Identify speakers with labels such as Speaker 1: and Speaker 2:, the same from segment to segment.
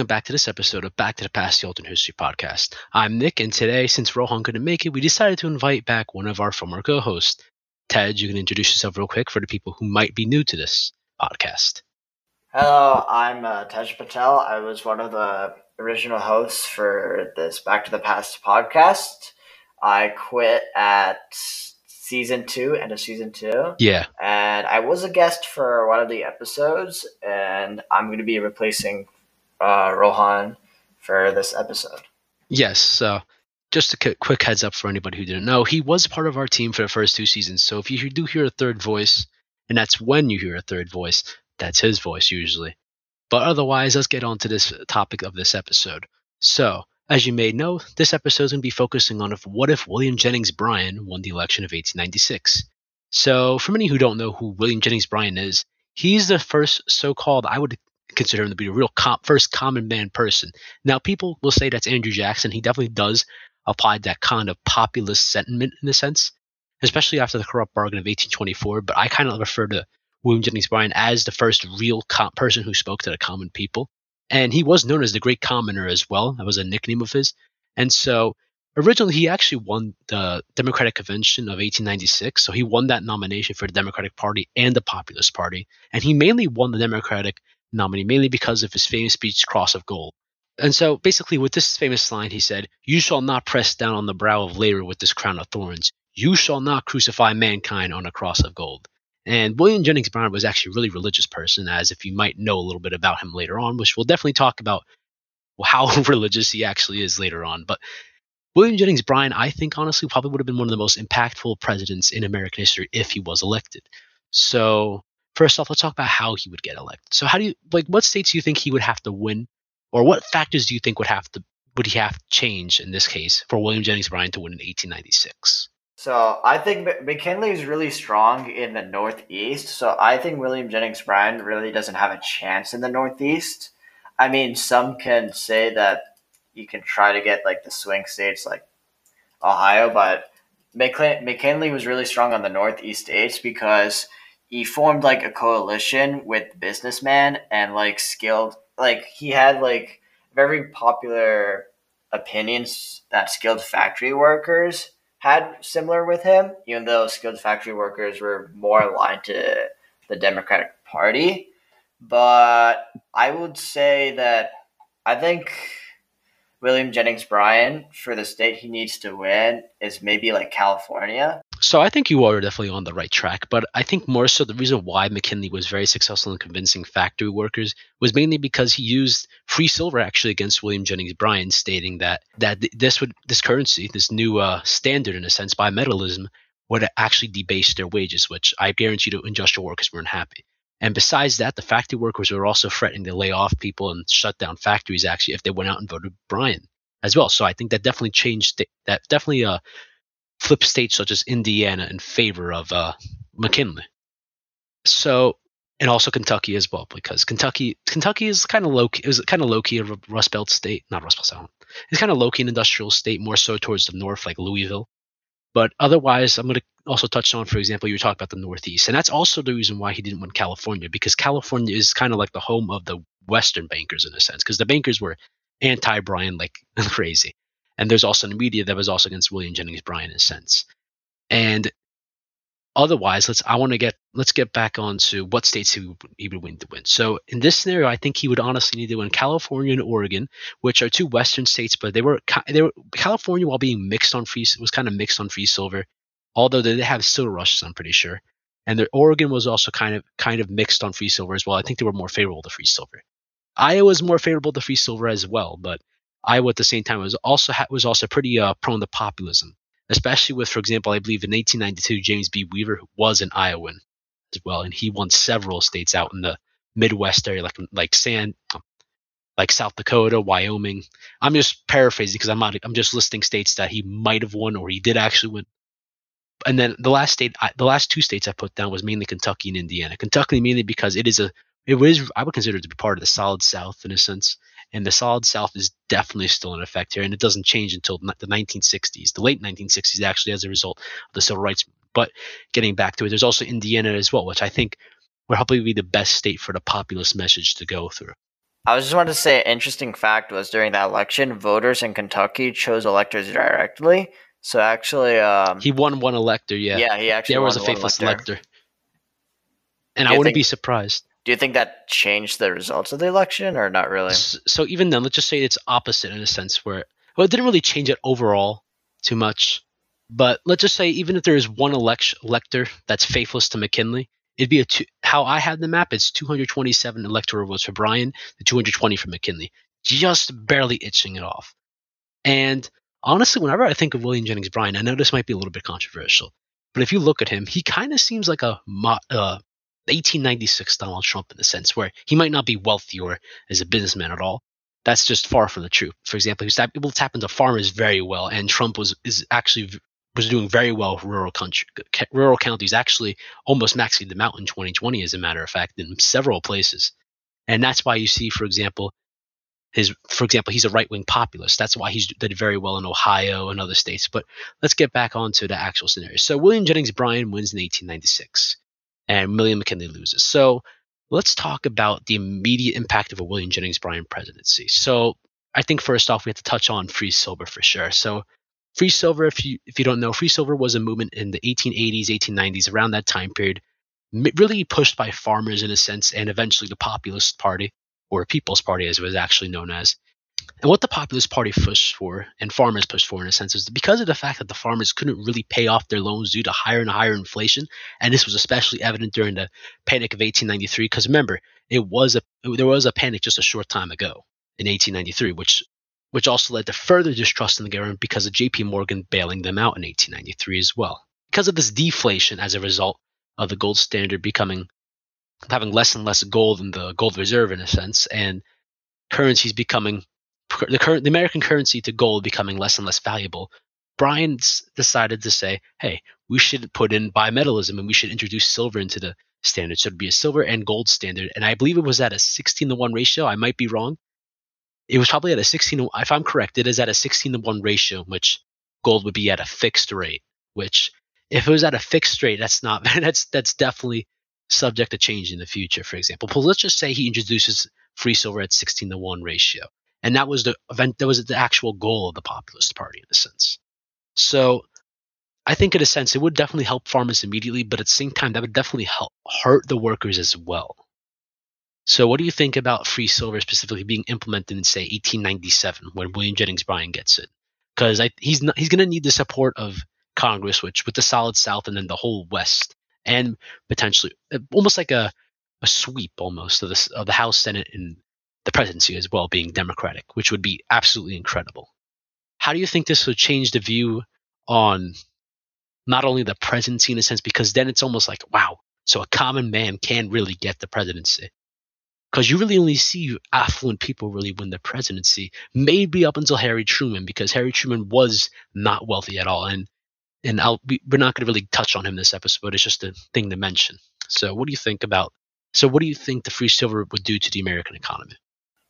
Speaker 1: welcome back to this episode of Back to the Past, the Alternate History podcast. I'm Nick, and today, since Rohan couldn't make it, we decided to invite back one of our former co-hosts. Tej, you can introduce yourself real quick for the people who might be new to this podcast.
Speaker 2: Hello, I'm uh, Tej Patel. I was one of the original hosts for this Back to the Past podcast. I quit at season two, end of season two.
Speaker 1: Yeah.
Speaker 2: And I was a guest for one of the episodes, and I'm going to be replacing uh, Rohan for this episode.
Speaker 1: Yes. So, just a quick heads up for anybody who didn't know, he was part of our team for the first two seasons. So, if you do hear a third voice, and that's when you hear a third voice, that's his voice usually. But otherwise, let's get on to this topic of this episode. So, as you may know, this episode is going to be focusing on if what if William Jennings Bryan won the election of 1896. So, for many who don't know who William Jennings Bryan is, he's the first so-called, I would consider him to be a real com- first common man person. Now, people will say that's Andrew Jackson. He definitely does apply that kind of populist sentiment in a sense, especially after the corrupt bargain of 1824. But I kind of refer to William Jennings Bryan as the first real com- person who spoke to the common people. And he was known as the Great Commoner as well. That was a nickname of his. And so originally he actually won the Democratic Convention of 1896. So he won that nomination for the Democratic Party and the Populist Party. And he mainly won the Democratic nominee mainly because of his famous speech, Cross of Gold. And so basically, with this famous line, he said, You shall not press down on the brow of labor with this crown of thorns. You shall not crucify mankind on a cross of gold. And William Jennings Bryan was actually a really religious person, as if you might know a little bit about him later on, which we'll definitely talk about how religious he actually is later on. But William Jennings Bryan, I think honestly, probably would have been one of the most impactful presidents in American history if he was elected. So first off, let's talk about how he would get elected. So how do you like what states do you think he would have to win? Or what factors do you think would have to would he have to change in this case for William Jennings Bryan to win in 1896?
Speaker 2: So I think McKinley is really strong in the Northeast. So I think William Jennings Bryan really doesn't have a chance in the Northeast. I mean, some can say that you can try to get like the swing states like Ohio, but McKinley was really strong on the Northeast states because he formed like a coalition with businessmen and like skilled, like he had like very popular opinions that skilled factory workers had similar with him, even though skilled factory workers were more aligned to the Democratic Party. But I would say that I think William Jennings Bryan for the state he needs to win is maybe like California.
Speaker 1: So I think you are definitely on the right track, but I think more so the reason why McKinley was very successful in convincing factory workers was mainly because he used free silver actually against William Jennings Bryan, stating that that this would this currency, this new uh, standard in a sense, bimetallism, would actually debase their wages, which I guarantee the industrial workers weren't happy. And besides that, the factory workers were also threatening to lay off people and shut down factories actually if they went out and voted Bryan as well. So I think that definitely changed that definitely uh, flip states such as Indiana in favor of uh, McKinley. So, and also Kentucky as well, because Kentucky Kentucky is kind of low. It was kind of low key a Rust Belt state, not Rust Belt. Sorry. It's kind of low key an industrial state, more so towards the north, like Louisville. But otherwise, I'm going to also touch on, for example, you were talking about the Northeast, and that's also the reason why he didn't win California, because California is kind of like the home of the Western bankers in a sense, because the bankers were anti-Bryan like crazy. And there's also the media that was also against William Jennings Bryan in a sense. And otherwise, let's I want to get let's get back on to what states he would, he would win to win. So in this scenario, I think he would honestly need to win California and Oregon, which are two Western states, but they were they were California while being mixed on free was kind of mixed on free silver, although they have silver rushes, I'm pretty sure. And the Oregon was also kind of kind of mixed on free silver as well. I think they were more favorable to free silver. Iowa was more favorable to free silver as well, but Iowa at the same time was also was also pretty uh, prone to populism, especially with, for example, I believe in 1892 James B. Weaver was an Iowan as well, and he won several states out in the Midwest area, like like San, like South Dakota, Wyoming. I'm just paraphrasing because I'm not I'm just listing states that he might have won or he did actually win. And then the last state, the last two states I put down was mainly Kentucky and Indiana. Kentucky mainly because it is a it was I would consider it to be part of the solid South in a sense and the solid south is definitely still in effect here and it doesn't change until the 1960s the late 1960s actually as a result of the civil rights but getting back to it there's also indiana as well which i think would probably be the best state for the populist message to go through
Speaker 2: I was just wanted to say an interesting fact was during that election, voters in Kentucky chose electors directly. So actually, um,
Speaker 1: he won one elector. Yeah,
Speaker 2: yeah, he actually
Speaker 1: there was a faithless elector. elector. and I wouldn't think, be surprised.
Speaker 2: Do you think that changed the results of the election, or not really?
Speaker 1: So, even then, let's just say it's opposite in a sense where well, it didn't really change it overall too much. But let's just say even if there is one elect- elector that's faithless to McKinley, it'd be a two, how I have the map. It's 227 electoral votes for Bryan, the 220 for McKinley, just barely itching it off. And honestly, whenever I think of William Jennings Bryan, I know this might be a little bit controversial, but if you look at him, he kind of seems like a uh, 1896 Donald Trump in the sense where he might not be wealthy or as a businessman at all. That's just far from the truth. For example, he was able to tap into farmers very well, and Trump was is actually was doing very well rural country, rural counties. Actually, almost maxing them out in 2020, as a matter of fact, in several places. And that's why you see, for example, his, for example, he's a right wing populist. That's why he's did very well in Ohio and other states. But let's get back onto the actual scenario. So William Jennings Bryan wins in 1896, and William McKinley loses. So let's talk about the immediate impact of a William Jennings Bryan presidency. So I think first off, we have to touch on free silver for sure. So Free silver, if you if you don't know, free silver was a movement in the 1880s, 1890s, around that time period, really pushed by farmers in a sense, and eventually the Populist Party, or People's Party as it was actually known as. And what the Populist Party pushed for, and farmers pushed for in a sense, is because of the fact that the farmers couldn't really pay off their loans due to higher and higher inflation, and this was especially evident during the Panic of 1893. Because remember, it was a there was a panic just a short time ago in 1893, which which also led to further distrust in the government because of JP Morgan bailing them out in 1893 as well. Because of this deflation as a result of the gold standard becoming having less and less gold in the gold reserve in a sense and currencies becoming the current the American currency to gold becoming less and less valuable, Bryan decided to say, "Hey, we should put in bimetallism and we should introduce silver into the standard. So it'd be a silver and gold standard." And I believe it was at a 16 to 1 ratio. I might be wrong, it was probably at a 16 if i'm correct it is at a 16 to 1 ratio which gold would be at a fixed rate which if it was at a fixed rate that's not that's that's definitely subject to change in the future for example but let's just say he introduces free silver at 16 to 1 ratio and that was the event that was the actual goal of the populist party in a sense so i think in a sense it would definitely help farmers immediately but at the same time that would definitely help hurt the workers as well so, what do you think about free silver specifically being implemented in, say, 1897 when William Jennings Bryan gets it? Because he's he's going to need the support of Congress, which with the solid South and then the whole West, and potentially uh, almost like a a sweep almost of the of the House, Senate, and the presidency as well being Democratic, which would be absolutely incredible. How do you think this would change the view on not only the presidency in a sense, because then it's almost like wow, so a common man can really get the presidency because you really only see affluent people really win the presidency, maybe up until Harry Truman, because Harry Truman was not wealthy at all. And and I'll, we're not going to really touch on him this episode. It's just a thing to mention. So, what do you think about? So, what do you think the free silver would do to the American economy?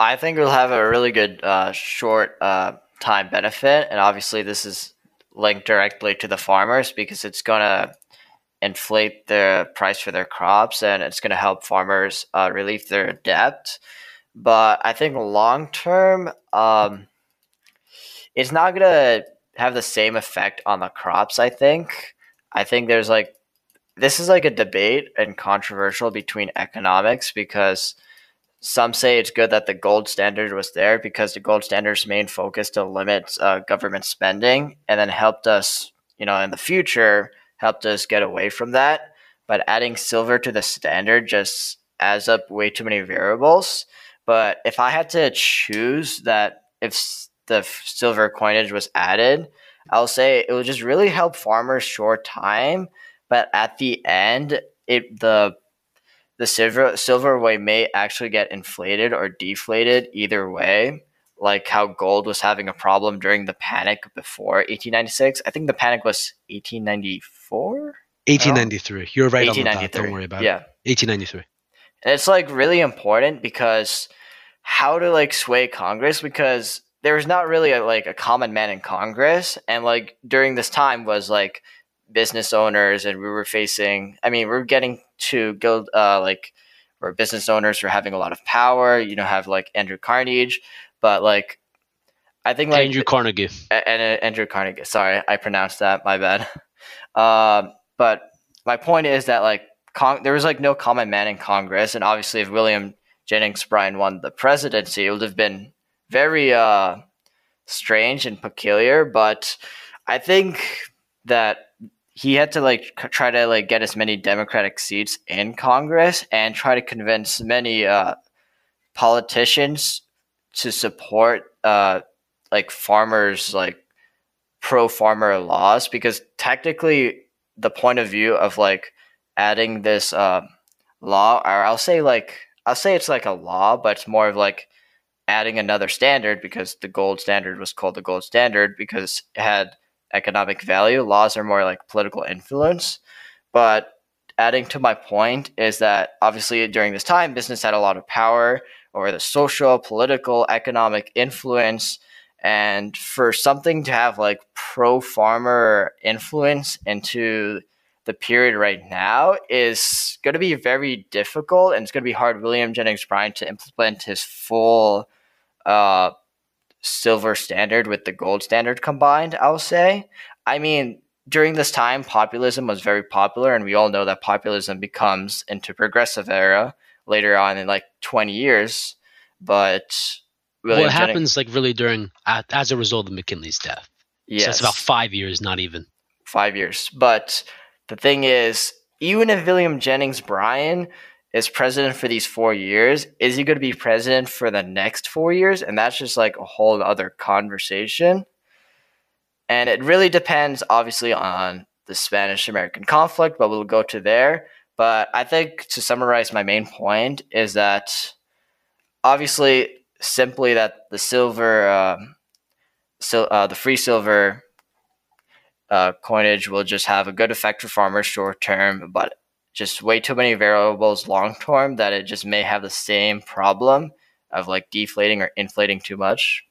Speaker 2: I think it'll have a really good uh, short uh, time benefit, and obviously, this is linked directly to the farmers because it's going to inflate the price for their crops and it's going to help farmers uh, relieve their debt. But I think long term, um, it's not going to have the same effect on the crops, I think. I think there's like, this is like a debate and controversial between economics because some say it's good that the gold standard was there because the gold standard's main focus to limit uh, government spending and then helped us, you know, in the future helped us get away from that. But adding silver to the standard just adds up way too many variables. But if I had to choose that, if the silver coinage was added, I'll say it would just really help farmers short time. But at the end, it the the silver silver way may actually get inflated or deflated either way like how gold was having a problem during the panic before 1896. I think the panic was 1894.
Speaker 1: 1893. You're right 1893. Don't worry about
Speaker 2: yeah.
Speaker 1: it. 1893.
Speaker 2: And it's like really important because how to like sway Congress because there was not really a, like a common man in Congress, and like during this time was like business owners, and we were facing. I mean, we are getting to go uh, like or business owners were having a lot of power. You know, have like Andrew Carnegie, but like I think like
Speaker 1: Andrew Carnegie
Speaker 2: and, and Andrew Carnegie. Sorry, I pronounced that. My bad. Um, but my point is that like Con- there was like no common man in Congress, and obviously, if William Jennings Bryan won the presidency, it would have been very uh, strange and peculiar. But I think that he had to like try to like get as many Democratic seats in Congress and try to convince many uh, politicians to support uh, like farmers like pro farmer laws because technically the point of view of like adding this uh, law or I'll say like I'll say it's like a law but it's more of like adding another standard because the gold standard was called the gold standard because it had economic value laws are more like political influence. But adding to my point is that obviously during this time business had a lot of power over the social political economic influence. And for something to have like pro farmer influence into the period right now is going to be very difficult and it's going to be hard william jennings bryan to implement his full uh, silver standard with the gold standard combined i'll say i mean during this time populism was very popular and we all know that populism becomes into progressive era later on in like 20 years but
Speaker 1: well, it happens like really during as a result of McKinley's death. Yes, so it's about five years, not even
Speaker 2: five years. But the thing is, even if William Jennings Bryan is president for these four years, is he going to be president for the next four years? And that's just like a whole other conversation. And it really depends, obviously, on the Spanish American conflict, but we'll go to there. But I think to summarize my main point is that obviously simply that the silver, sil- uh, the free silver uh, coinage will just have a good effect for farmers short term, but just way too many variables long term that it just may have the same problem of like deflating or inflating too much.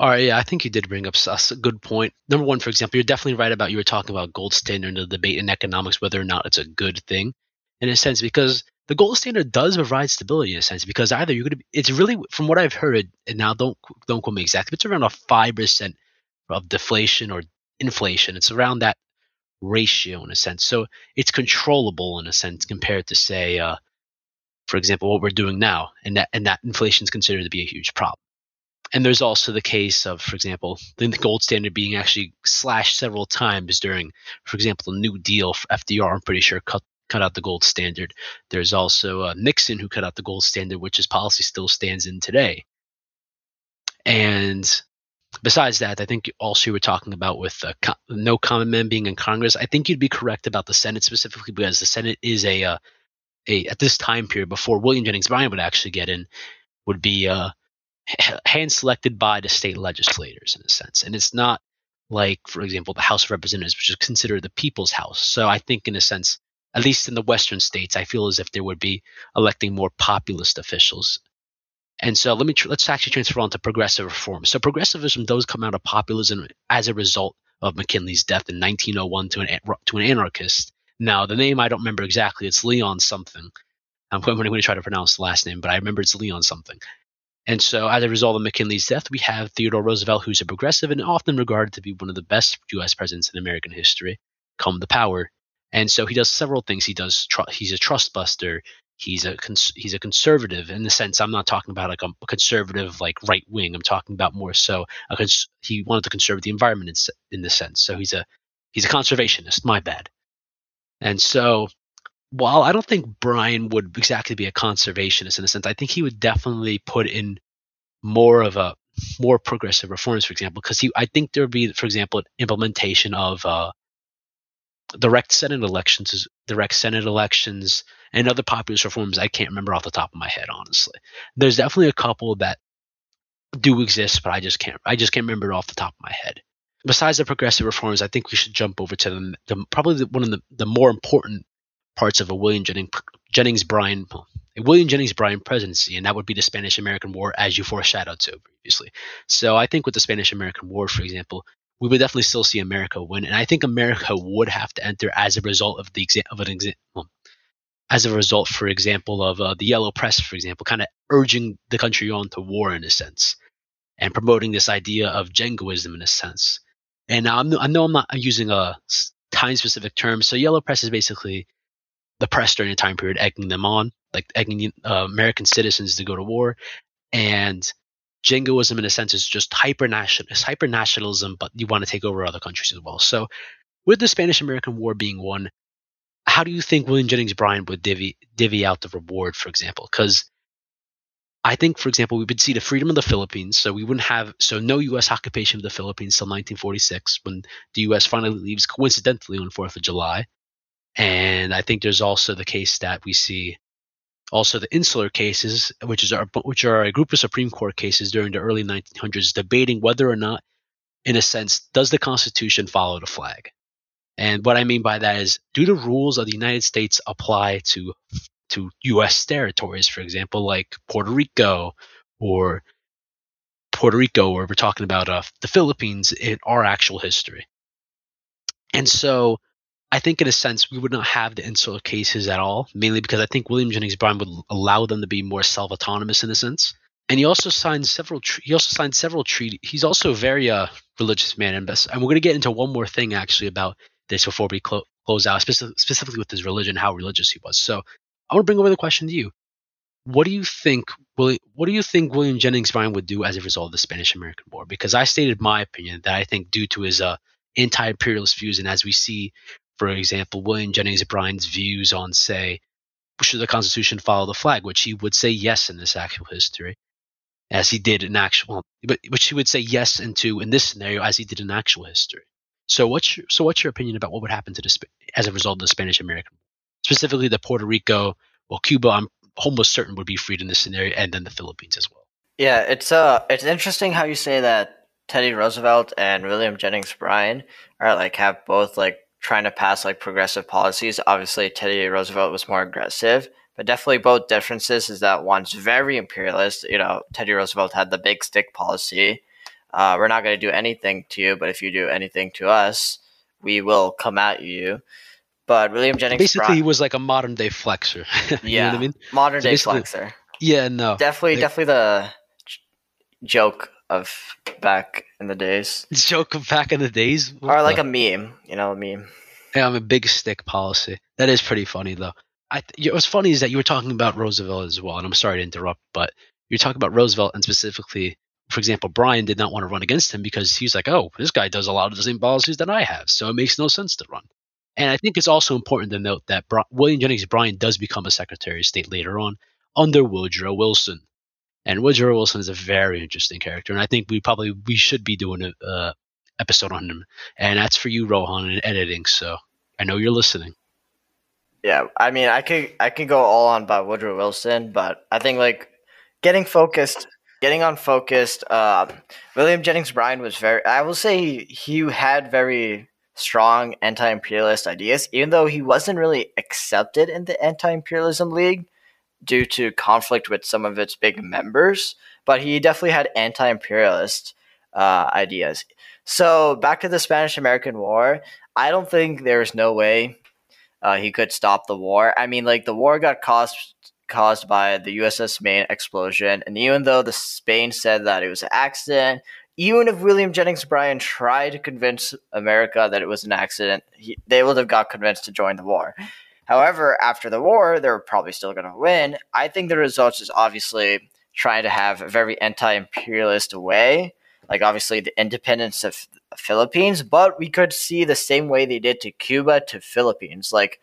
Speaker 1: All right, yeah, I think you did bring up a good point. Number one, for example, you're definitely right about you were talking about gold standard and the debate in economics whether or not it's a good thing, in a sense, because the gold standard does provide stability in a sense because either you're to it's really from what I've heard and now don't don't quote me exactly it's around a five percent of deflation or inflation it's around that ratio in a sense so it's controllable in a sense compared to say uh, for example what we're doing now and that and that inflation is considered to be a huge problem and there's also the case of for example the gold standard being actually slashed several times during for example the new deal fdr i'm pretty sure cut cut out the gold standard. There's also uh, Nixon who cut out the gold standard, which his policy still stands in today. And besides that, I think also you were talking about with uh, co- no common men being in Congress. I think you'd be correct about the Senate specifically because the Senate is a uh, a at this time period before William Jennings Bryan would actually get in would be uh, hand selected by the state legislators in a sense, and it's not like, for example, the House of Representatives, which is considered the people's house. So I think, in a sense, at least in the Western states, I feel as if there would be electing more populist officials. And so let me tr- let's actually transfer on to progressive reform. So progressivism does come out of populism as a result of McKinley's death in 1901 to an to an anarchist. Now the name I don't remember exactly. It's Leon something. I'm going to try to pronounce the last name, but I remember it's Leon something. And so, as a result of McKinley's death, we have Theodore Roosevelt, who's a progressive and often regarded to be one of the best U.S. presidents in American history, come to power and so he does several things. He does. Tr- he's a trust buster. He's a cons- he's a conservative in the sense. I'm not talking about like a conservative like right wing. I'm talking about more so cons- he wanted to conserve the environment in, in this sense. So he's a he's a conservationist. My bad. And so while I don't think Bryan would exactly be a conservationist in a sense, I think he would definitely put in more of a more progressive reforms, for example, because he I think there would be, for example, implementation of uh, direct Senate elections, direct Senate elections, and other populist reforms I can't remember off the top of my head, honestly. There's definitely a couple that do exist, but I just can't. I just can't remember it off the top of my head. Besides the progressive reforms, I think we should jump over to the, the probably the, one of the, the more important parts of a William Jennings, Jennings Bryan a William Jennings Bryan presidency, and that would be the Spanish American War, as you foreshadowed to previously. So I think with the Spanish American War, for example, we would definitely still see America win, and I think America would have to enter as a result of the exa- of an example. as a result, for example, of uh, the yellow press, for example, kind of urging the country on to war in a sense and promoting this idea of jingoism in a sense. And now I'm, I know I'm not using a time specific term. So yellow press is basically the press during a time period egging them on, like egging uh, American citizens to go to war. And jingoism in a sense is just hyper national, hyper nationalism, but you want to take over other countries as well. So with the Spanish American War being won, how do you think William Jennings Bryan would divvy divvy out the reward, for example? Because I think, for example, we would see the freedom of the Philippines. So we wouldn't have so no U.S. occupation of the Philippines till 1946, when the U.S. finally leaves, coincidentally on Fourth of July. And I think there's also the case that we see also the insular cases, which is our, which are a group of Supreme Court cases during the early 1900s, debating whether or not, in a sense, does the Constitution follow the flag? And what I mean by that is, do the rules of the United States apply to to U.S. territories, for example, like Puerto Rico or Puerto Rico, where we're talking about uh, the Philippines in our actual history. And so I think, in a sense, we would not have the insular cases at all, mainly because I think William Jennings Bryan would allow them to be more self autonomous in a sense. And he also signed several. He also signed several treaties. He's also a very uh, religious man, and, best, and we're going to get into one more thing actually about this before we clo- close out, specific- specifically with his religion, how religious he was. So I want to bring over the question to you. What do you think? William, what do you think William Jennings Bryan would do as a result of the Spanish-American War? Because I stated my opinion that I think due to his uh, anti-imperialist views, and as we see, for example, William Jennings Bryan's views on, say, should the Constitution follow the flag, which he would say yes in this actual history, as he did in actual, but which he would say yes into in this scenario as he did in actual history. So what's your, so what's your opinion about what would happen to the as a result of the Spanish-American War? specifically the Puerto Rico, well, Cuba, I'm almost certain would be freed in this scenario, and then the Philippines as well.
Speaker 2: Yeah, it's uh, it's interesting how you say that Teddy Roosevelt and William Jennings Bryan are like have both like trying to pass like progressive policies. Obviously, Teddy Roosevelt was more aggressive, but definitely both differences is that one's very imperialist. You know, Teddy Roosevelt had the big stick policy. Uh, we're not going to do anything to you, but if you do anything to us, we will come at you. But William Jennings
Speaker 1: basically Bryan, he was like a modern day flexor.
Speaker 2: yeah, I mean, modern so day flexor.
Speaker 1: Yeah, no,
Speaker 2: definitely, they, definitely the joke of back in the days.
Speaker 1: Joke of back in the days,
Speaker 2: what or like the? a meme, you know, a meme.
Speaker 1: Yeah, I'm a big stick policy. That is pretty funny though. I th- what's funny is that you were talking about Roosevelt as well, and I'm sorry to interrupt, but you're talking about Roosevelt and specifically, for example, Bryan did not want to run against him because he's like, oh, this guy does a lot of the same policies that I have, so it makes no sense to run. And I think it's also important to note that William Jennings Bryan does become a Secretary of State later on under Woodrow Wilson. And Woodrow Wilson is a very interesting character, and I think we probably we should be doing an uh, episode on him. And that's for you, Rohan, in editing. So I know you're listening.
Speaker 2: Yeah, I mean, I could I could go all on about Woodrow Wilson, but I think like getting focused, getting on focused. Uh, William Jennings Bryan was very. I will say he, he had very strong anti-imperialist ideas, even though he wasn't really accepted in the anti-imperialism league due to conflict with some of its big members. But he definitely had anti-imperialist uh, ideas. So back to the Spanish-American War, I don't think there's no way uh, he could stop the war. I mean, like the war got caused caused by the USS Maine explosion, and even though the Spain said that it was an accident, even if William Jennings Bryan tried to convince America that it was an accident, he, they would have got convinced to join the war. However, after the war, they're probably still going to win. I think the results is obviously trying to have a very anti-imperialist way, like obviously the independence of the Philippines, but we could see the same way they did to Cuba to Philippines. Like,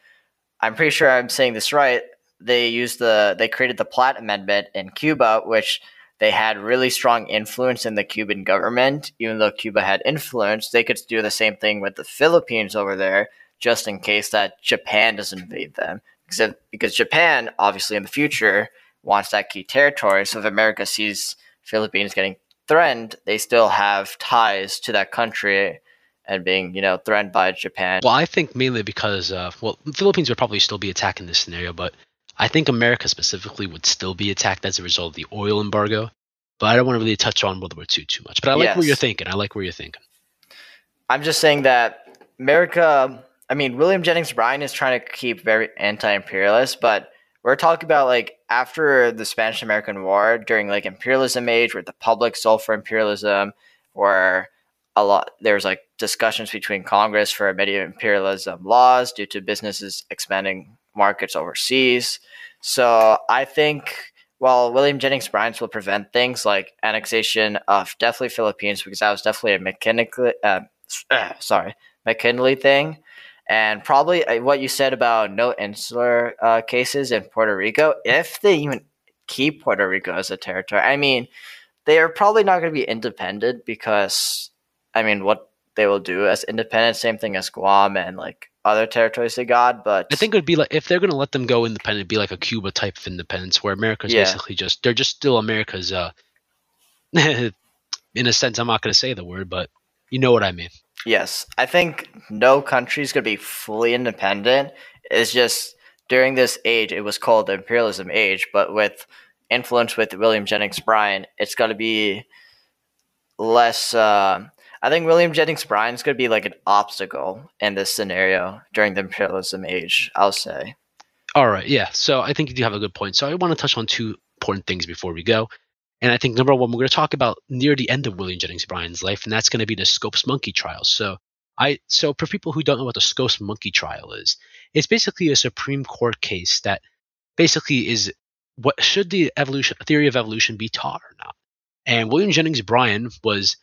Speaker 2: I'm pretty sure I'm saying this right. They used the they created the Platt Amendment in Cuba, which they had really strong influence in the Cuban government. Even though Cuba had influence, they could do the same thing with the Philippines over there, just in case that Japan doesn't invade them. Because, because Japan, obviously, in the future, wants that key territory. So if America sees Philippines getting threatened, they still have ties to that country and being, you know, threatened by Japan.
Speaker 1: Well, I think mainly because, uh, well, Philippines would probably still be attacked in this scenario, but I think America specifically would still be attacked as a result of the oil embargo. But I don't want to really touch on World War II too much. But I like yes. where you're thinking. I like where you're thinking.
Speaker 2: I'm just saying that America I mean, William Jennings Bryan is trying to keep very anti-imperialist, but we're talking about like after the Spanish American War, during like imperialism age, where the public sold for imperialism, where a lot there's like discussions between Congress for immediate imperialism laws due to businesses expanding markets overseas. So I think while William Jennings Bryan will prevent things like annexation of definitely Philippines because that was definitely a McKinley, uh, sorry, McKinley thing. And probably uh, what you said about no insular uh, cases in Puerto Rico, if they even keep Puerto Rico as a territory, I mean, they are probably not going to be independent because, I mean, what they will do as independent, same thing as Guam and like other territories they got. But
Speaker 1: I think it would be like if they're going to let them go independent, it'd be like a Cuba type of independence where America's yeah. basically just they're just still America's. uh In a sense, I'm not going to say the word, but you know what I mean.
Speaker 2: Yes, I think no country is going to be fully independent. It's just during this age, it was called the imperialism age, but with influence with William Jennings Bryan, it's going to be less. Uh, I think William Jennings Bryan is going to be like an obstacle in this scenario during the imperialism age. I'll say.
Speaker 1: All right, yeah. So I think you do have a good point. So I want to touch on two important things before we go. And I think number one, we're going to talk about near the end of William Jennings Bryan's life, and that's going to be the Scopes Monkey trial. So I so for people who don't know what the Scopes Monkey trial is, it's basically a Supreme Court case that basically is what should the evolution theory of evolution be taught or not. And William Jennings Bryan was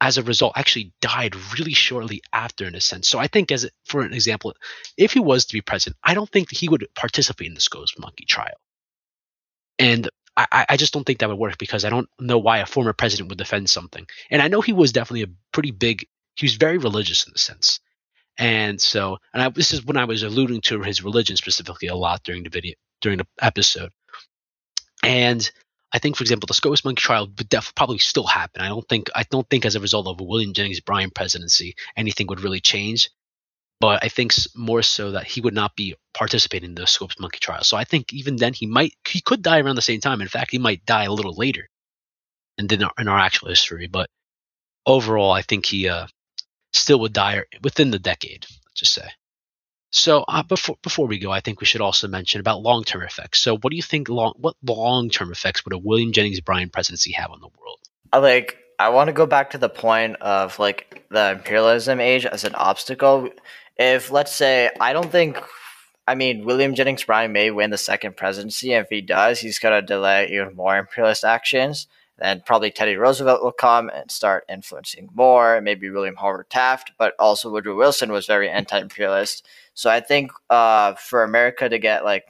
Speaker 1: as a result actually died really shortly after in a sense. So I think as for an example, if he was to be president, I don't think he would participate in the Scopes Monkey trial. And I, I just don't think that would work because I don't know why a former president would defend something. And I know he was definitely a pretty big, he was very religious in a sense. And so, and I, this is when I was alluding to his religion specifically a lot during the video, during the episode. And I think, for example, the Scopes Monkey trial would def- probably still happen. I don't think, I don't think as a result of a William Jennings Bryan presidency, anything would really change but I think more so that he would not be participating in the Scopes Monkey trial. So I think even then he might he could die around the same time. In fact, he might die a little later, and then in our actual history. But overall, I think he uh, still would die within the decade. Let's just say. So uh, before before we go, I think we should also mention about long term effects. So what do you think long what long term effects would a William Jennings Bryan presidency have on the world?
Speaker 2: Like I want to go back to the point of like the imperialism age as an obstacle if let's say I don't think I mean William Jennings Bryan may win the second presidency, and if he does, he's gonna delay even more imperialist actions. Then probably Teddy Roosevelt will come and start influencing more, maybe William Howard Taft, but also Woodrow Wilson was very anti-imperialist. So I think uh, for America to get like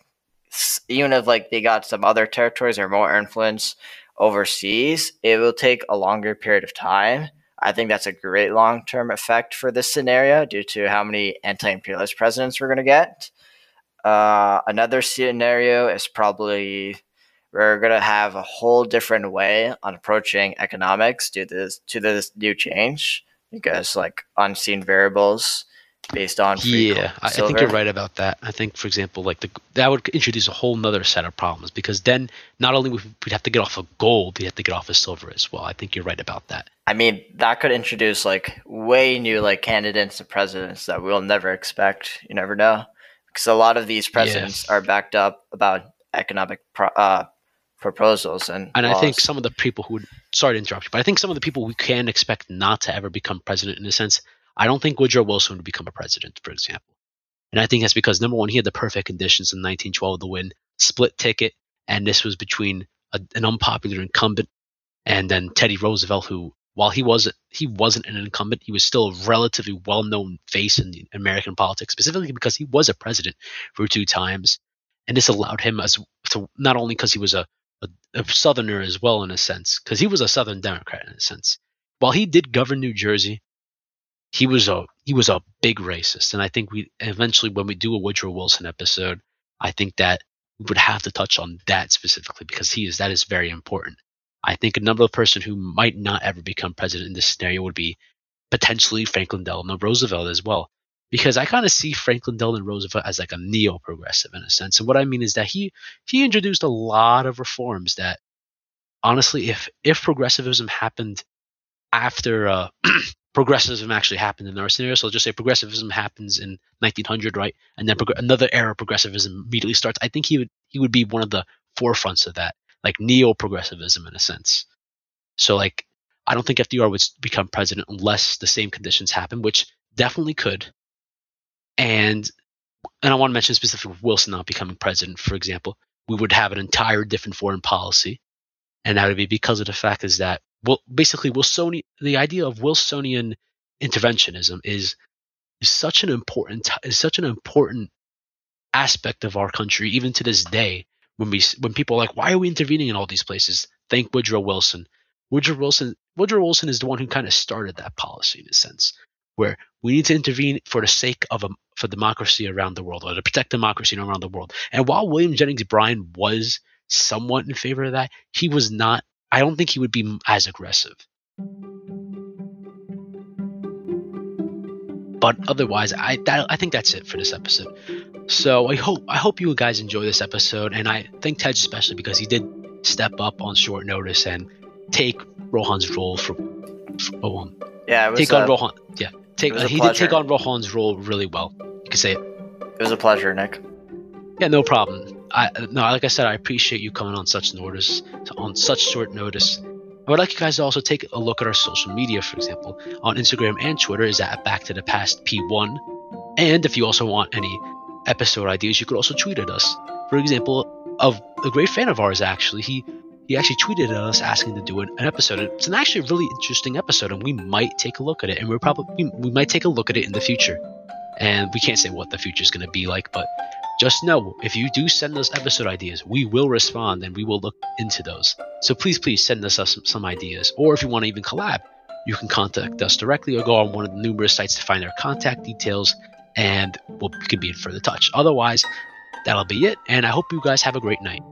Speaker 2: even if like they got some other territories or more influence overseas, it will take a longer period of time. I think that's a great long term effect for this scenario due to how many anti imperialist presidents we're going to get. Uh, another scenario is probably we're going to have a whole different way on approaching economics due to this, to this new change because, like, unseen variables based on
Speaker 1: yeah I, I, think you're right about that. I think for example like the that would introduce a whole nother set of problems because then not only would we'd have to get off of gold we'd have to get off of silver as well. I think you're right about that.
Speaker 2: I mean that could introduce like way new like candidates to presidents that we'll never expect. You never know. Because a lot of these presidents yeah. are backed up about economic pro- uh, proposals and
Speaker 1: and laws. i think some of the people who would sorry to interrupt you but i think some of the people we can expect not to ever become president in a sense I don't think Woodrow Wilson would become a president, for example. And I think that's because number one, he had the perfect conditions in 1912 to win, split ticket, and this was between a, an unpopular incumbent and then Teddy Roosevelt, who while he wasn't he wasn't an incumbent, he was still a relatively well known face in American politics, specifically because he was a president for two times, and this allowed him as to not only because he was a, a, a Southerner as well in a sense, because he was a Southern Democrat in a sense. While he did govern New Jersey, he was a he was a big racist, and I think we eventually when we do a Woodrow Wilson episode, I think that we would have to touch on that specifically because he is that is very important. I think another person who might not ever become president in this scenario would be potentially Franklin Delano Roosevelt as well. Because I kind of see Franklin Delano Roosevelt as like a neo-progressive in a sense. And what I mean is that he he introduced a lot of reforms that honestly, if if progressivism happened after uh, progressivism actually happened in our scenario. So I'll just say progressivism happens in 1900, right? And then prog- another era of progressivism immediately starts. I think he would he would be one of the forefronts of that, like neo progressivism in a sense. So like I don't think FDR would become president unless the same conditions happen, which definitely could. And and I want to mention specifically Wilson not becoming president, for example, we would have an entire different foreign policy, and that would be because of the fact is that well, basically Wilsonian the idea of Wilsonian interventionism is is such an important is such an important aspect of our country even to this day when we when people are like why are we intervening in all these places thank Woodrow Wilson Woodrow Wilson Woodrow Wilson is the one who kind of started that policy in a sense, where we need to intervene for the sake of a for democracy around the world or to protect democracy around the world. And while William Jennings Bryan was somewhat in favor of that, he was not. I don't think he would be as aggressive. But otherwise, I that, I think that's it for this episode. So I hope I hope you guys enjoy this episode, and I thank Tej especially because he did step up on short notice and take Rohan's role for, for oh,
Speaker 2: yeah,
Speaker 1: take on Rohan. Yeah, take uh, he did take on Rohan's role really well. You can say it.
Speaker 2: It was a pleasure, Nick.
Speaker 1: Yeah, no problem. I no, like I said, I appreciate you coming on such notice on such short notice. I would like you guys to also take a look at our social media, for example, on Instagram and Twitter is at Back to the Past P1. And if you also want any episode ideas, you could also tweet at us. For example, of a great fan of ours actually, he he actually tweeted at us asking to do an, episode. It's an actually really interesting episode, and we might take a look at it. And we're probably we might take a look at it in the future. And we can't say what the future is going to be like, but just know if you do send us episode ideas, we will respond and we will look into those. So please, please send us some, some ideas, or if you want to even collab, you can contact us directly or go on one of the numerous sites to find our contact details, and we'll, we can be in further touch. Otherwise, that'll be it. And I hope you guys have a great night.